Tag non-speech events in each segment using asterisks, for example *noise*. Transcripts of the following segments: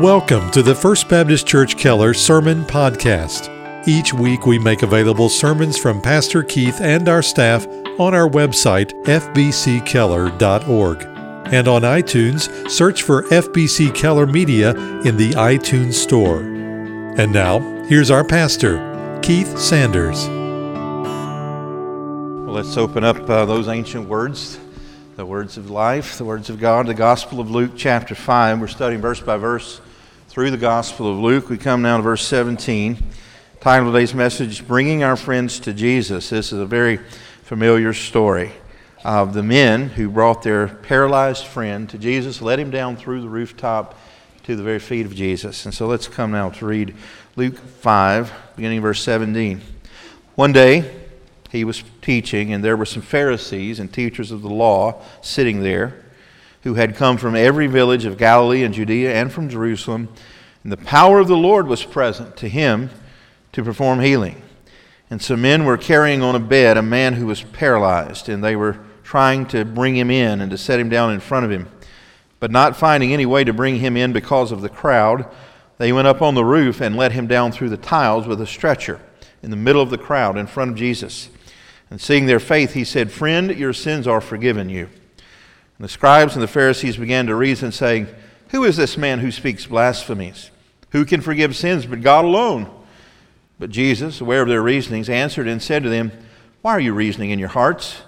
Welcome to the First Baptist Church Keller Sermon Podcast. Each week we make available sermons from Pastor Keith and our staff on our website, fbckeller.org. And on iTunes, search for FBC Keller Media in the iTunes Store. And now, here's our pastor, Keith Sanders. Well, let's open up uh, those ancient words, the words of life, the words of God, the Gospel of Luke, chapter 5. We're studying verse by verse through the Gospel of Luke. We come now to verse 17. Title of today's message Bringing Our Friends to Jesus. This is a very familiar story of the men who brought their paralyzed friend to Jesus, led him down through the rooftop to the very feet of Jesus. And so let's come now to read Luke 5, beginning verse 17. One day he was teaching, and there were some Pharisees and teachers of the law sitting there who had come from every village of Galilee and Judea and from Jerusalem. And the power of the Lord was present to him to perform healing. And some men were carrying on a bed a man who was paralyzed, and they were trying to bring him in and to set him down in front of him. But not finding any way to bring him in because of the crowd, they went up on the roof and let him down through the tiles with a stretcher in the middle of the crowd in front of Jesus. And seeing their faith, he said, Friend, your sins are forgiven you. And the scribes and the Pharisees began to reason, saying, Who is this man who speaks blasphemies? Who can forgive sins but God alone? But Jesus, aware of their reasonings, answered and said to them, Why are you reasoning in your hearts?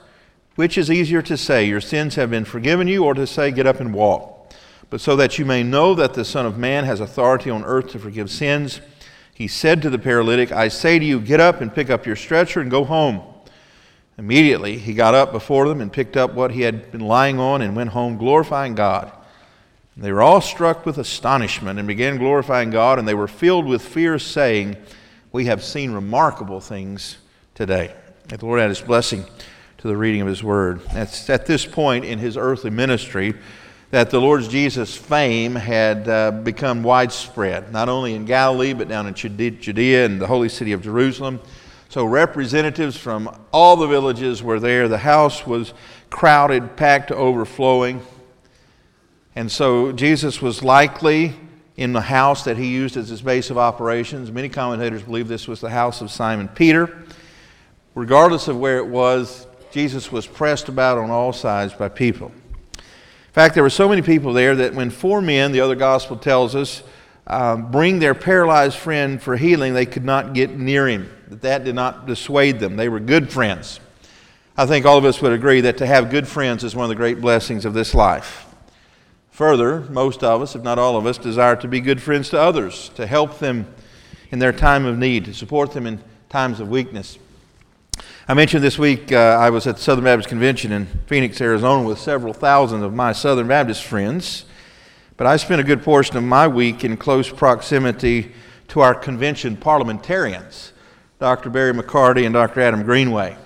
Which is easier to say, Your sins have been forgiven you, or to say, Get up and walk? But so that you may know that the Son of Man has authority on earth to forgive sins, he said to the paralytic, I say to you, Get up and pick up your stretcher and go home. Immediately he got up before them and picked up what he had been lying on and went home glorifying God. And they were all struck with astonishment and began glorifying God, and they were filled with fear, saying, We have seen remarkable things today. May the Lord add his blessing to the reading of his word. It's at this point in his earthly ministry that the Lord Jesus' fame had uh, become widespread, not only in Galilee, but down in Judea and the holy city of Jerusalem. So representatives from all the villages were there. The house was crowded, packed to overflowing. And so Jesus was likely in the house that he used as his base of operations. Many commentators believe this was the house of Simon Peter. Regardless of where it was, Jesus was pressed about on all sides by people. In fact, there were so many people there that when four men, the other gospel tells us, um, bring their paralyzed friend for healing, they could not get near him. That that did not dissuade them. They were good friends. I think all of us would agree that to have good friends is one of the great blessings of this life. Further, most of us, if not all of us, desire to be good friends to others, to help them in their time of need, to support them in times of weakness. I mentioned this week uh, I was at the Southern Baptist Convention in Phoenix, Arizona, with several thousand of my Southern Baptist friends. But I spent a good portion of my week in close proximity to our convention parliamentarians, Dr. Barry McCarty and Dr. Adam Greenway.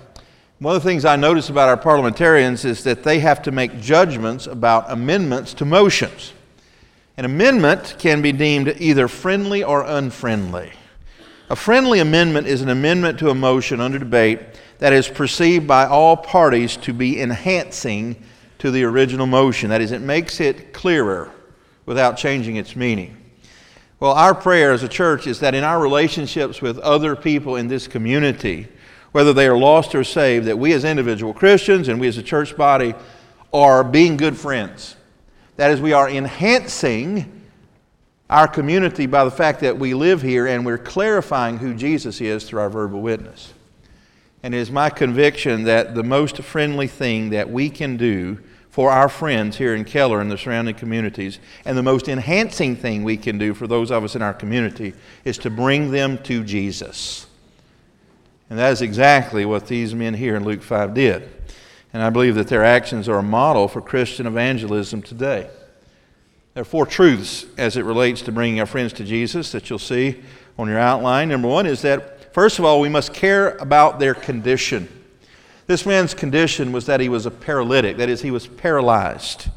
One of the things I notice about our parliamentarians is that they have to make judgments about amendments to motions. An amendment can be deemed either friendly or unfriendly. A friendly amendment is an amendment to a motion under debate that is perceived by all parties to be enhancing to the original motion. That is, it makes it clearer without changing its meaning. Well, our prayer as a church is that in our relationships with other people in this community, whether they are lost or saved, that we as individual Christians and we as a church body are being good friends. That is, we are enhancing our community by the fact that we live here and we're clarifying who Jesus is through our verbal witness. And it is my conviction that the most friendly thing that we can do for our friends here in Keller and the surrounding communities. And the most enhancing thing we can do for those of us in our community is to bring them to Jesus. And that is exactly what these men here in Luke 5 did. And I believe that their actions are a model for Christian evangelism today. There are four truths as it relates to bringing our friends to Jesus that you'll see on your outline. Number one is that, first of all, we must care about their condition. This man's condition was that he was a paralytic, that is, he was paralyzed.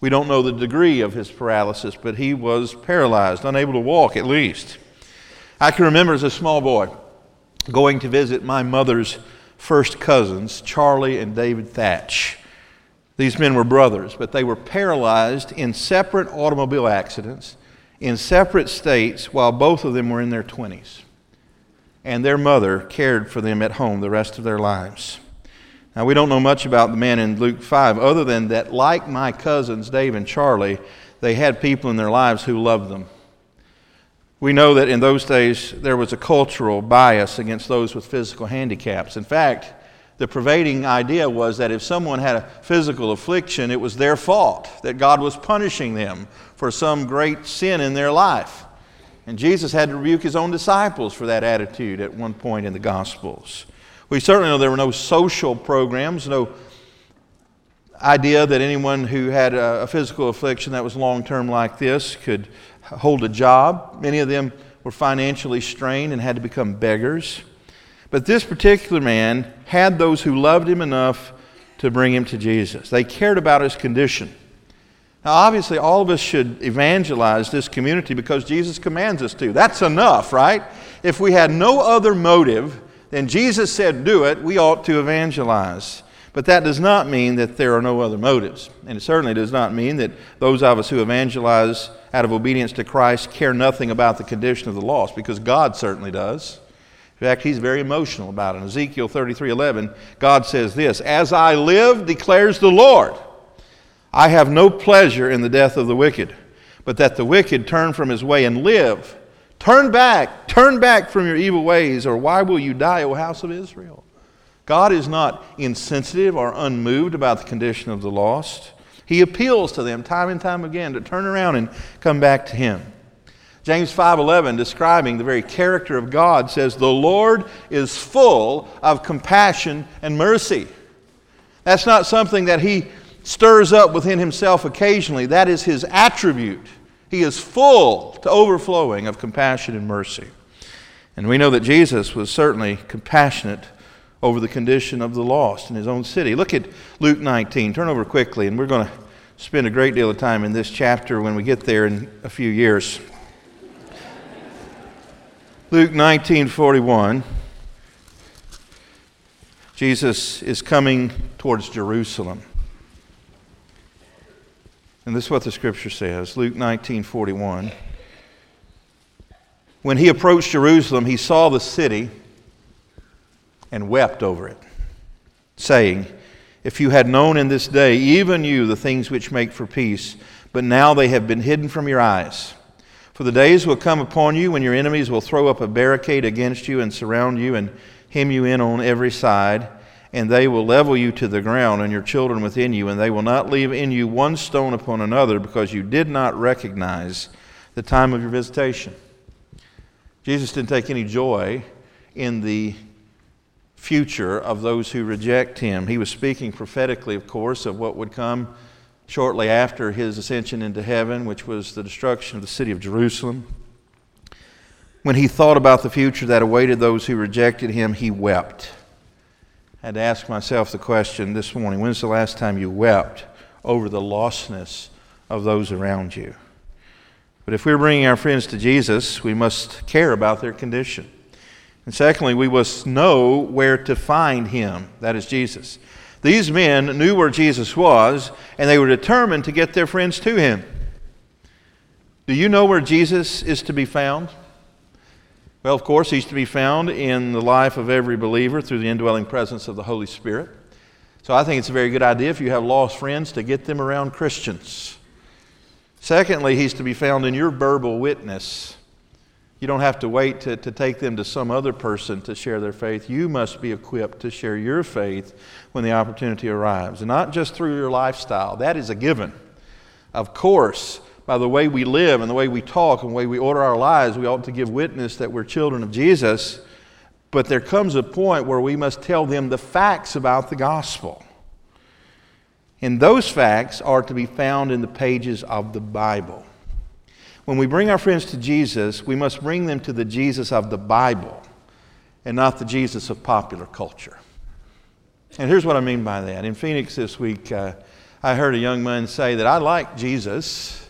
We don't know the degree of his paralysis, but he was paralyzed, unable to walk at least. I can remember as a small boy going to visit my mother's first cousins, Charlie and David Thatch. These men were brothers, but they were paralyzed in separate automobile accidents in separate states while both of them were in their 20s. And their mother cared for them at home the rest of their lives. Now, we don't know much about the man in Luke 5, other than that, like my cousins, Dave and Charlie, they had people in their lives who loved them. We know that in those days there was a cultural bias against those with physical handicaps. In fact, the pervading idea was that if someone had a physical affliction, it was their fault, that God was punishing them for some great sin in their life. And Jesus had to rebuke his own disciples for that attitude at one point in the Gospels. We certainly know there were no social programs, no idea that anyone who had a, physical affliction that was long term like this could hold a job. Many of them were financially strained and had to become beggars. But this particular man had those who loved him enough to bring him to Jesus. They cared about his condition. Now, obviously, all of us should evangelize this community because Jesus commands us to. That's enough, right? If we had no other motive then Jesus said, Do it, we ought to evangelize. But that does not mean that there are no other motives. And it certainly does not mean that those of us who evangelize out of obedience to Christ care nothing about the condition of the lost, because God certainly does. In fact, he's very emotional about it. In Ezekiel 33 11, God says this As I live, declares the Lord, I have no pleasure in the death of the wicked, but that the wicked turn from his way and live. Turn back, turn back from your evil ways, or why will you die, O house of Israel? God is not insensitive or unmoved about the condition of the lost. He appeals to them time and time again to turn around and come back to him. James 5:11 describing the very character of God says the Lord is full of compassion and mercy. That's not something that he stirs up within himself occasionally. That is his attribute. He is full to overflowing of compassion and mercy. And we know that Jesus was certainly compassionate over the condition of the lost in his own city. Look at Luke 19. Turn over quickly, and we're going to spend a great deal of time in this chapter when we get there in a few years. Luke 19:41 Jesus is coming towards Jerusalem. And this is what the scripture says Luke 19 41. When he approached Jerusalem, he saw the city and wept over it, saying, If you had known in this day, even you, the things which make for peace, but now they have been hidden from your eyes. For the days will come upon you when your enemies will throw up a barricade against you and surround you and hem you in on every side and they will level you to the ground and your children within you, and they will not leave in you one stone upon another because you did not recognize the time of your visitation. Jesus didn't take any joy in the future of those who reject him. He was speaking prophetically, of course, of what would come shortly after his ascension into heaven, which was the destruction of the city of Jerusalem. When he thought about the future that awaited those who rejected him, he wept had to ask myself the question this morning when's the last time you wept over the lostness of those around you? But if we're bringing our friends to Jesus, we must care about their condition. And secondly, we must know where to find him. That is Jesus. These men knew where Jesus was, and they were determined to get their friends to him. Do you know where Jesus is to be found? Well, of course, he's to be found in the life of every believer through the indwelling presence of the Holy Spirit. So I think it's a very good idea if you have lost friends to get them around Christians. Secondly, he's to be found in your verbal witness. You don't have to wait to, to take them to some other person to share their faith. You must be equipped to share your faith when the opportunity arrives, and not just through your lifestyle. That is a given. Of course, by the way we live and the way we talk and the way we order our lives, we ought to give witness that we're children of Jesus. But there comes a point where we must tell them the facts about the gospel. And those facts are to be found in the pages of the Bible. When we bring our friends to Jesus, we must bring them to the Jesus of the Bible and not the Jesus of popular culture. And here's what I mean by that. In Phoenix this week, uh, I heard a young man say that I like Jesus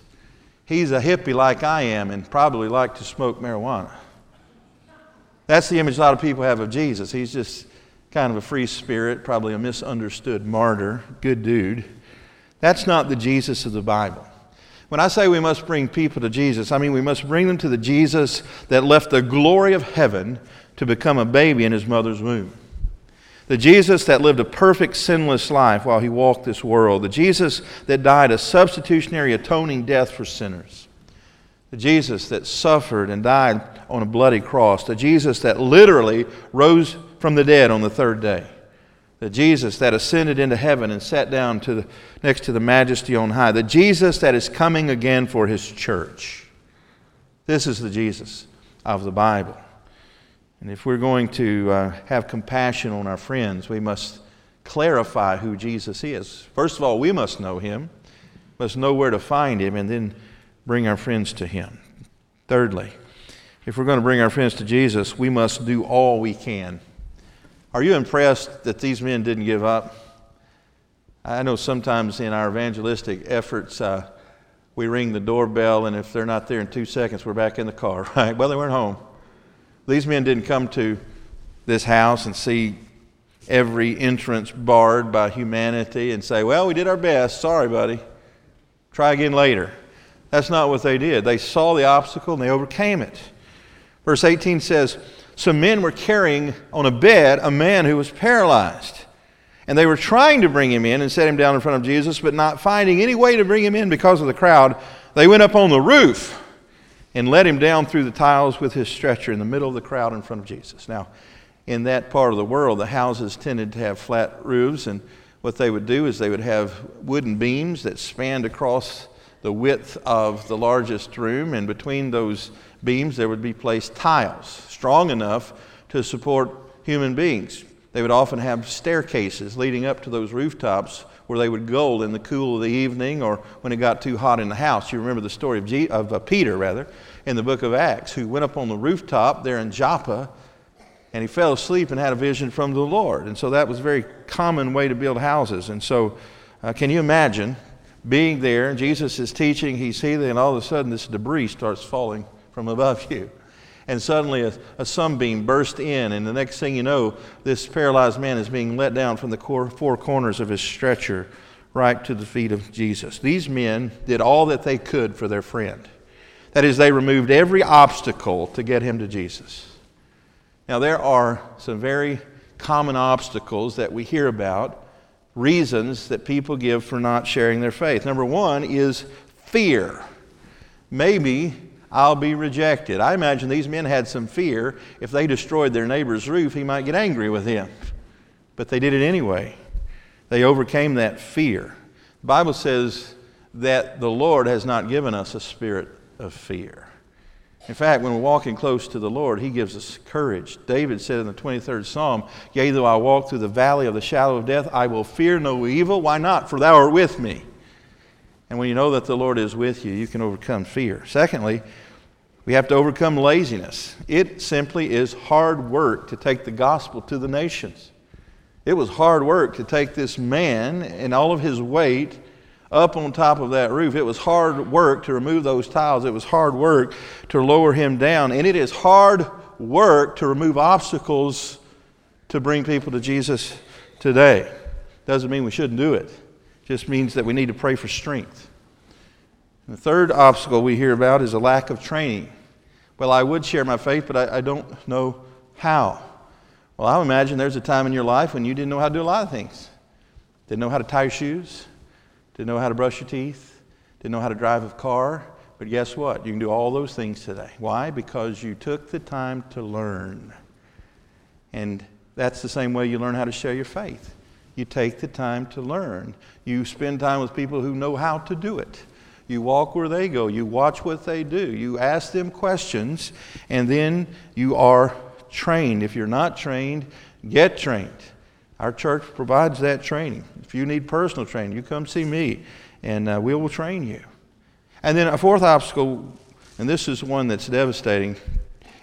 he's a hippie like I am and probably like to smoke marijuana. That's the image a lot of people have of Jesus. He's just kind of a free spirit, probably a misunderstood martyr, good dude. That's not the Jesus of the Bible. When I say we must bring people to Jesus, I mean we must bring them to the Jesus that left the glory of heaven to become a baby in his mother's womb. The Jesus that lived a perfect, sinless life while he walked this world. The Jesus that died a substitutionary, atoning death for sinners. The Jesus that suffered and died on a bloody cross. The Jesus that literally rose from the dead on the third day. The Jesus that ascended into heaven and sat down to the, next to the majesty on high. The Jesus that is coming again for his church. This is the Jesus of the Bible. And if we're going to uh, have compassion on our friends, we must clarify who Jesus is. First of all, we must know him, must know where to find him, and then bring our friends to him. Thirdly, if we're going to bring our friends to Jesus, we must do all we can. Are you impressed that these men didn't give up? I know sometimes in our evangelistic efforts, uh, we ring the doorbell, and if they're not there in two seconds, we're back in the car, *laughs* right? Well, they weren't home. These men didn't come to this house and see every entrance barred by humanity and say, Well, we did our best. Sorry, buddy. Try again later. That's not what they did. They saw the obstacle and they overcame it. Verse 18 says, Some men were carrying on a bed a man who was paralyzed. And they were trying to bring him in and set him down in front of Jesus, but not finding any way to bring him in because of the crowd, they went up on the roof and let him down through the tiles with his stretcher in the middle of the crowd in front of Jesus. Now, in that part of the world, the houses tended to have flat roofs, and what they would do is they would have wooden beams that spanned across the width of the largest room, and between those beams there would be placed tiles strong enough to support human beings. They would often have staircases leading up to those rooftops where they would go in the cool of the evening or when it got too hot in the house. You remember the story of, of uh, Peter, rather, in the book of Acts, who went up on the rooftop there in Joppa and he fell asleep and had a vision from the Lord. And so that was a very common way to build houses. And so, uh, can you imagine being there? Jesus is teaching, he's healing, and all of a sudden this debris starts falling from above *laughs* you and suddenly a, a, sunbeam burst in, and the next thing you know, this paralyzed man is being let down from the core, four corners of his stretcher right to the feet of Jesus. These men did all that they could for their friend. That is, they removed every obstacle to get him to Jesus. Now, there are some very common obstacles that we hear about, reasons that people give for not sharing their faith. Number one is fear. Maybe I'll be rejected. I imagine these men had some fear. If they destroyed their neighbor's roof, he might get angry with him. But they did it anyway. They overcame that fear. The Bible says that the Lord has not given us a spirit of fear. In fact, when we're walking close to the Lord, He gives us courage. David said in the 23rd Psalm, Yea, though I walk through the valley of the shadow of death, I will fear no evil. Why not? For thou art with me. And when you know that the Lord is with you, you can overcome fear. Secondly, we have to overcome laziness. It simply is hard work to take the gospel to the nations. It was hard work to take this man and all of his weight up on top of that roof. It was hard work to remove those tiles. It was hard work to lower him down. And it is hard work to remove obstacles to bring people to Jesus today. Doesn't mean we shouldn't do it, just means that we need to pray for strength. And the third obstacle we hear about is a lack of training. Well, I would share my faith, but I, I don't know how. Well, I imagine there's a time in your life when you didn't know how to do a lot of things. Didn't know how to tie your shoes, didn't know how to brush your teeth, didn't know how to drive a car. But guess what? You can do all those things today. Why? Because you took the time to learn. And that's the same way you learn how to share your faith. You take the time to learn. You spend time with people who know how to do it. You walk where they go. You watch what they do. You ask them questions, and then you are trained. If you're not trained, get trained. Our church provides that training. If you need personal training, you come see me, and uh, we will train you. And then a fourth obstacle, and this is one that's devastating,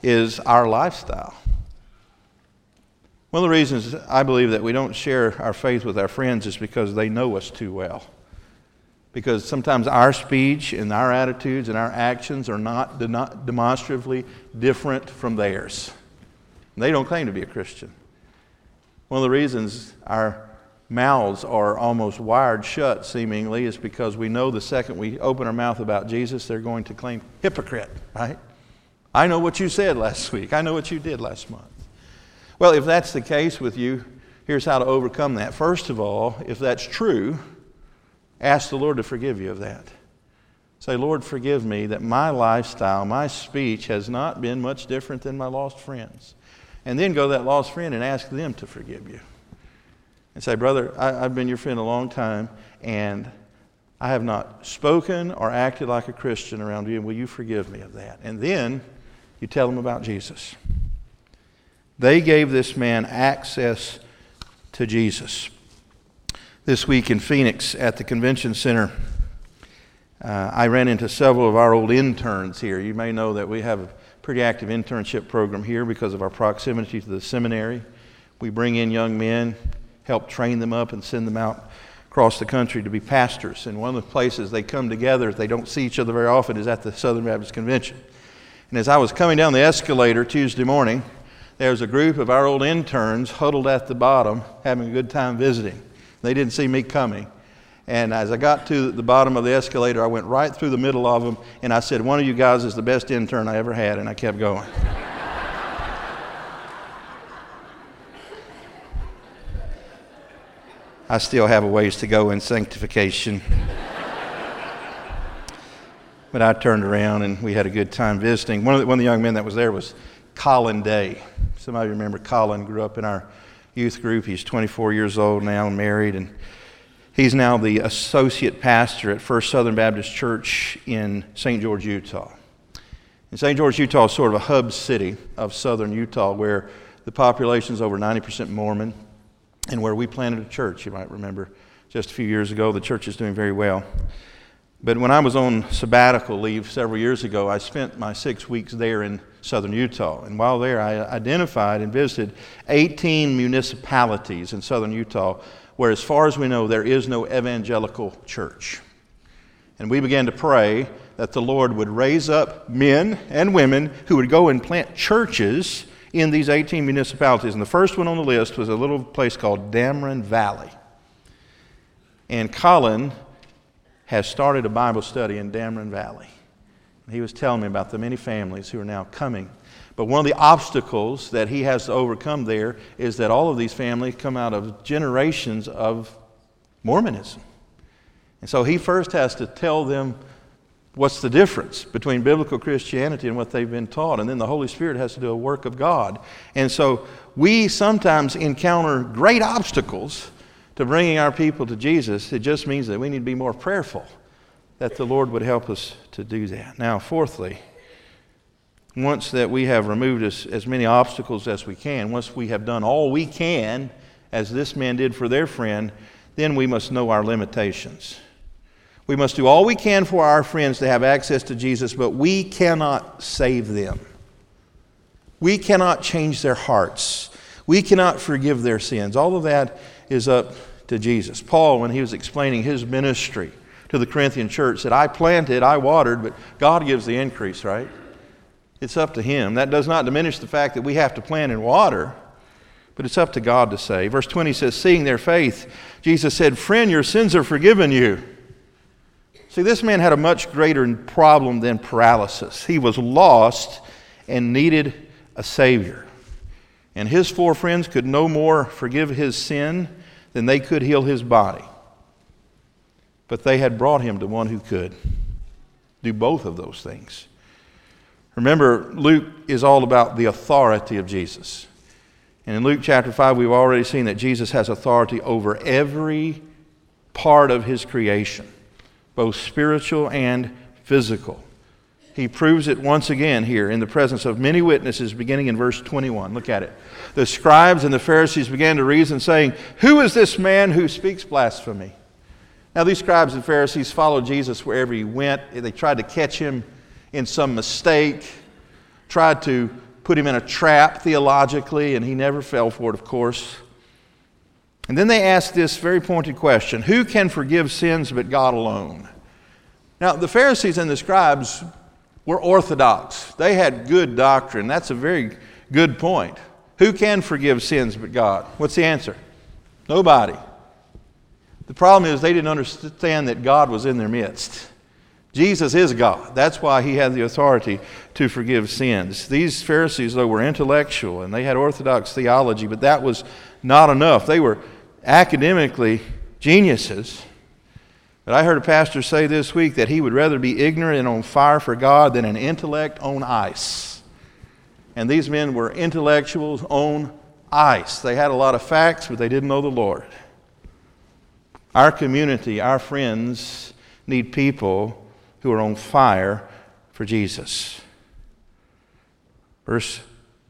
is our lifestyle. One of the reasons I believe that we don't share our faith with our friends is because they know us too well because sometimes our speech and our attitudes and our actions are not demonstratively different from theirs. They don't claim to be a Christian. One of the reasons our mouths are almost wired shut, seemingly, is because we know the second we open our mouth about Jesus, they're going to claim hypocrite, right? I know what you said last week. I know what you did last month. Well, if that's the case with you, here's how to overcome that. First of all, if that's true, ask the Lord to forgive you of that. Say, Lord, forgive me that my lifestyle, my speech has not been much different than my lost friends. And then go to that lost friend and ask them to forgive you. And say, Brother, I, have been your friend a long time, and I have not spoken or acted like a Christian around you. and Will you forgive me of that? And then you tell them about Jesus. They gave this man access to Jesus. This week in Phoenix at the convention center, uh, I ran into several of our old interns here. You may know that we have a pretty active internship program here because of our proximity to the seminary. We bring in young men, help train them up, and send them out across the country to be pastors. And one of the places they come together, they don't see each other very often, is at the Southern Baptist Convention. And as I was coming down the escalator Tuesday morning, there was a group of our old interns huddled at the bottom having a good time visiting. They didn't see me coming. And as I got to the bottom of the escalator, I went right through the middle of them and I said, One of you guys is the best intern I ever had. And I kept going. I still have a ways to go in sanctification. but I turned around and we had a good time visiting. One of the, one of the young men that was there was Colin Day. Some of you remember Colin grew up in our youth group. He's 24 years old now and married. And He's now the associate pastor at First Southern Baptist Church in St. George, Utah. And St. George, Utah is sort of a hub city of southern Utah where the population is over 90% Mormon and where we planted a church, you might remember, just a few years ago. The church is doing very well. But when I was on sabbatical leave several years ago, I spent my six weeks there in southern Utah. And while there, I identified and visited 18 municipalities in southern Utah where, as far as we know, there is no evangelical church. And we began to pray that the Lord would raise up men and women who would go and plant churches in these 18 municipalities. And the first one on the list was a little place called Dammeron Valley. And Colin has started a Bible study in Dammeron Valley. He was telling me about the many families who are now coming but one of the obstacles that he has to overcome there is that all of these families come out of generations of Mormonism. And so he first has to tell them what's the difference between biblical Christianity and what they've been taught. And then the Holy Spirit has to do a work of God. And so we sometimes encounter great obstacles to bringing our people to Jesus. It just means that we need to be more prayerful that the Lord would help us to do that. Now, fourthly, once that we have removed as, as many obstacles as we can, once we have done all we can, as this man did for their friend, then we must know our limitations. We must do all we can for our friends to have access to Jesus, but we cannot save them. We cannot change their hearts. We cannot forgive their sins. All of that is up to Jesus. Paul, when he was explaining his ministry to the Corinthian church, said, I planted, I watered, but God gives the increase, right? It's up to Him. That does not diminish the fact that we have to plant and water, but it's up to God to save. Verse 20 says, Seeing their faith, Jesus said, Friend, your sins are forgiven you. See, this man had a much greater problem than paralysis. He was lost and needed a Savior. And his four friends could no more forgive his sin than they could heal his body. But they had brought him to one who could do both of those things. Remember, Luke is all about the authority of Jesus. And in Luke chapter 5, we've already seen that Jesus has authority over every part of his creation, both spiritual and physical. He proves it once again here in the presence of many witnesses, beginning in verse 21. Look at it. The scribes and the Pharisees began to reason, saying, Who is this man who speaks blasphemy? Now, these scribes and Pharisees followed Jesus wherever he went. They tried to catch him in some mistake, tried to put him in a trap theologically, and he never fell for it, of course. And then they asked this very pointed question Who can forgive sins but God alone? Now, the Pharisees and the scribes were orthodox, they had good doctrine. That's a very good point. Who can forgive sins but God? What's the answer? Nobody. The problem is they didn't understand that God was in their midst. Jesus is God. That's why he had the authority to forgive sins. These Pharisees, though, were intellectual and they had orthodox theology, but that was not enough. They were academically geniuses. But I heard a pastor say this week that he would rather be ignorant and on fire for God than an intellect on ice. And these men were intellectuals on ice. They had a lot of facts, but they didn't know the Lord. Our community, our friends, need people who are on fire for Jesus. Verse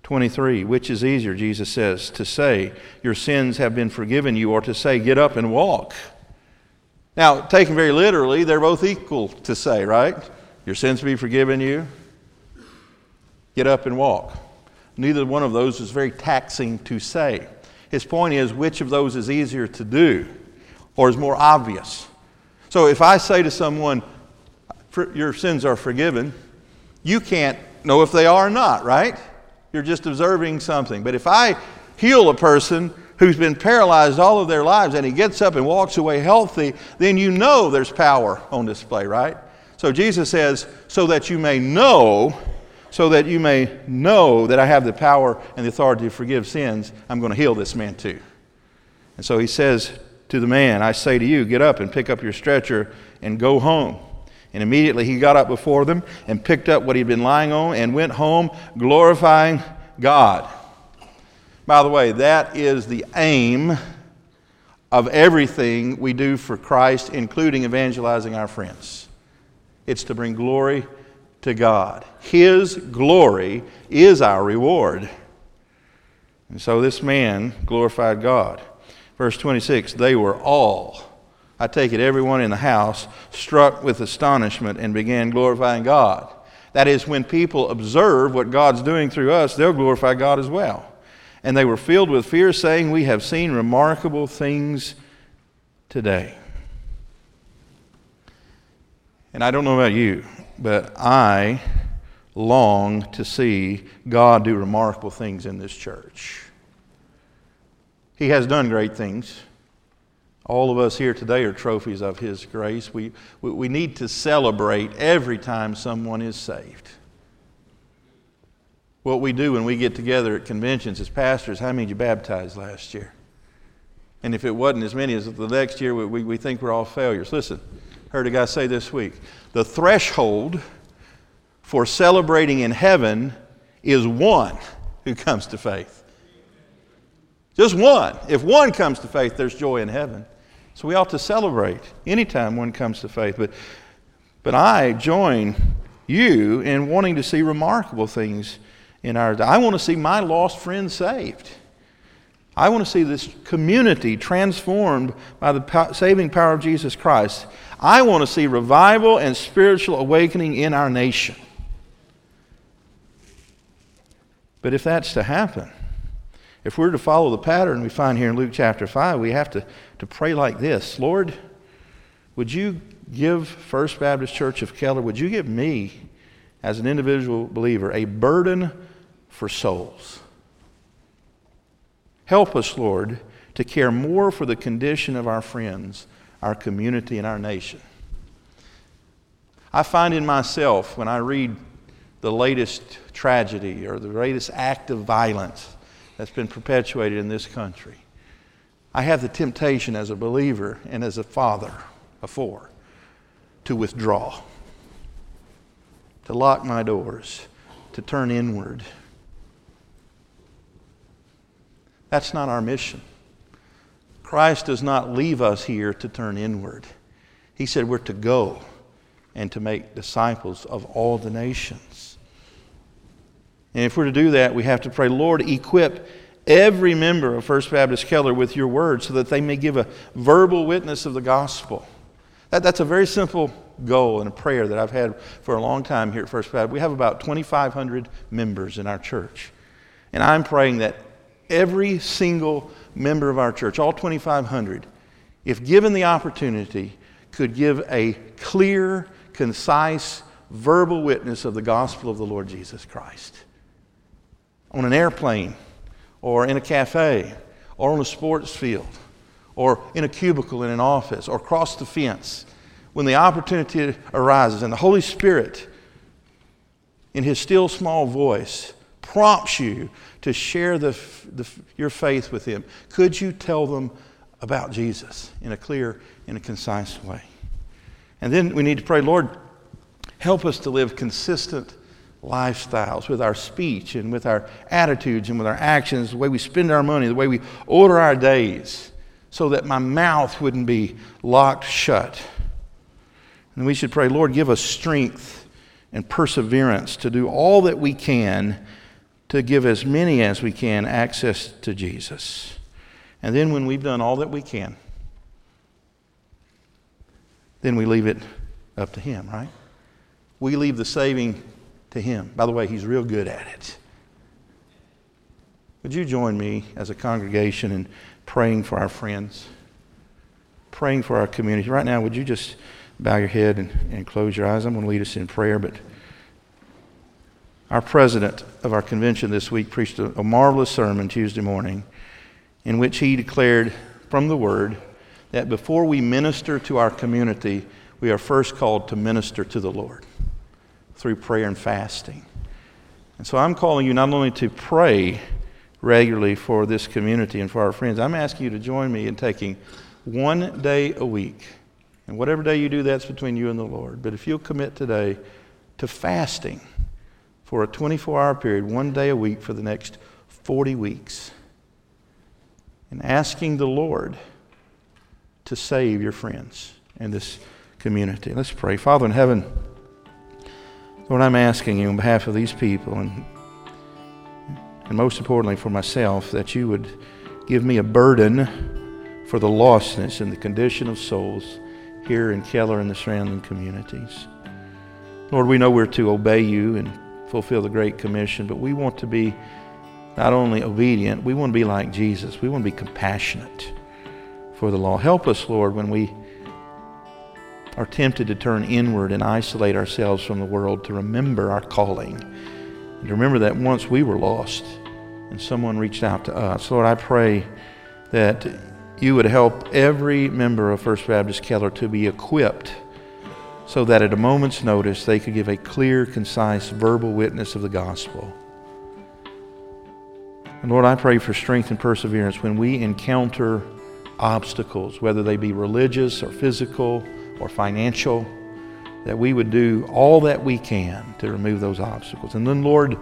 23 Which is easier, Jesus says, to say, Your sins have been forgiven you, or to say, Get up and walk? Now, taken very literally, they're both equal to say, right? Your sins be forgiven you. Get up and walk. Neither one of those is very taxing to say. His point is, which of those is easier to do or is more obvious? So if I say to someone, your sins are forgiven, you can't know if they are or not, right? You're just observing something. But if I heal a person who's been paralyzed all of their lives and he gets up and walks away healthy, then you know there's power on display, right? So Jesus says, so that you may know, so that you may know that I have the power and the authority to forgive sins, I'm going to heal this man too. And so he says to the man, I say to you, get up and pick up your stretcher and go home. And immediately he got up before them and picked up what he'd been lying on and went home glorifying God. By the way, that is the aim of everything we do for Christ, including evangelizing our friends. It's to bring glory to God. His glory is our reward. And so this man glorified God. Verse 26 they were all I take it everyone in the house, struck with astonishment and began glorifying God. That is, when people observe what God's doing through us, they'll glorify God as well. And they were filled with fear, saying, We have seen remarkable things today. And I don't know about you, but I long to see God do remarkable things in this church. He has done great things. All of us here today are trophies of His grace. We, we, need to celebrate every time someone is saved. What we do when we get together at conventions as pastors, how many you baptize last year? And if it wasn't as many as the next year, we, we, we think we're all failures. Listen, heard a guy say this week the threshold for celebrating in heaven is one who comes to faith. Just one. If one comes to faith, there's joy in heaven. So we ought to celebrate anytime one comes to faith. But, but I join you in wanting to see remarkable things in our I want to see my lost friends saved. I want to see this community transformed by the saving power of Jesus Christ. I want to see revival and spiritual awakening in our nation. But if that's to happen, if we're to follow the pattern we find here in Luke chapter 5, we have to, to pray like this Lord, would you give First Baptist Church of Keller, would you give me, as an individual believer, a burden for souls? Help us, Lord, to care more for the condition of our friends, our community, and our nation. I find in myself, when I read the latest tragedy or the latest act of violence, that's been perpetuated in this country. I have the temptation as a believer and as a father before to withdraw, to lock my doors, to turn inward. That's not our mission. Christ does not leave us here to turn inward. He said we're to go and to make disciples of all the nations. And if we're to do that, we have to pray, Lord, equip every member of First Baptist Keller with your word so that they may give a verbal witness of the gospel. That, that's a very simple goal and a prayer that I've had for a long time here at First Baptist. We have about 2,500 members in our church. And I'm praying that every single member of our church, all 2,500, if given the opportunity, could give a clear, concise, verbal witness of the gospel of the Lord Jesus Christ. On an airplane or in a cafe or on a sports field or in a cubicle in an office or across the fence, when the opportunity arises and the Holy Spirit, in His still small voice, prompts you to share the, the, your faith with them, could you tell them about Jesus in a clear, in a concise way? And then we need to pray, Lord, help us to live consistent lifestyles with our speech and with our attitudes and with our actions, the way we spend our money, the way we order our days, so that my mouth wouldn't be locked shut. And we should pray, Lord, give us strength and perseverance to do all that we can to give as many as we can access to Jesus. And then when we've done all that we can, then we leave it up to Him, right? We leave the saving to Him. By the way, He's real good at it. Would you join me as a congregation in praying for our friends, praying for our community? Right now, would you just bow your head and, and close your eyes? I'm going to lead us in prayer, but our president of our convention this week preached a, a marvelous sermon Tuesday morning in which he declared from the Word that before we minister to our community, we are first called to minister to the Lord through prayer and fasting. And so I'm calling you not only to pray regularly for this community and for our friends, I'm asking you to join me in taking one day a week. And whatever day you do, that's between you and the Lord. But if you'll commit today to fasting for a 24 hour period, one day a week for the next 40 weeks, and asking the Lord to save your friends and this community. Let's pray. Father in heaven, Lord, I'm asking you on behalf of these people and, and most importantly for myself that you would give me a burden for the lostness and the condition of souls here in Keller and the surrounding communities. Lord, we know we're to obey you and fulfill the Great Commission, but we want to be not only obedient, we want to be like Jesus. We want to be compassionate for the law. Help us, Lord, when we are tempted to turn inward and isolate ourselves from the world, to remember our calling. And to remember that once we were lost and someone reached out to us. Lord, I pray that you would help every member of First Baptist Keller to be equipped so that at a moment's notice they could give a clear, concise, verbal witness of the gospel. And Lord, I pray for strength and perseverance when we encounter obstacles, whether they be religious or physical or financial, that we would do all that we can to remove those obstacles. And then, Lord,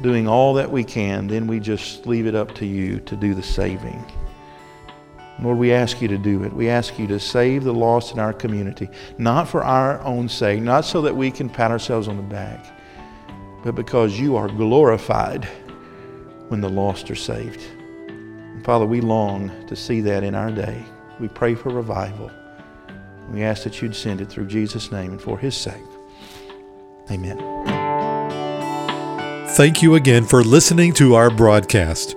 doing all that we can, then we just leave it up to you to do the saving. Lord, we ask you to do it. We ask you to save the lost in our community, not for our own sake, not so that we can pat ourselves on the back, but because you are glorified when the lost are saved. And Father, we long to see that in our day. We pray for revival. We ask that you'd send it through Jesus' name and for his sake. Amen. Thank you again for listening to our broadcast.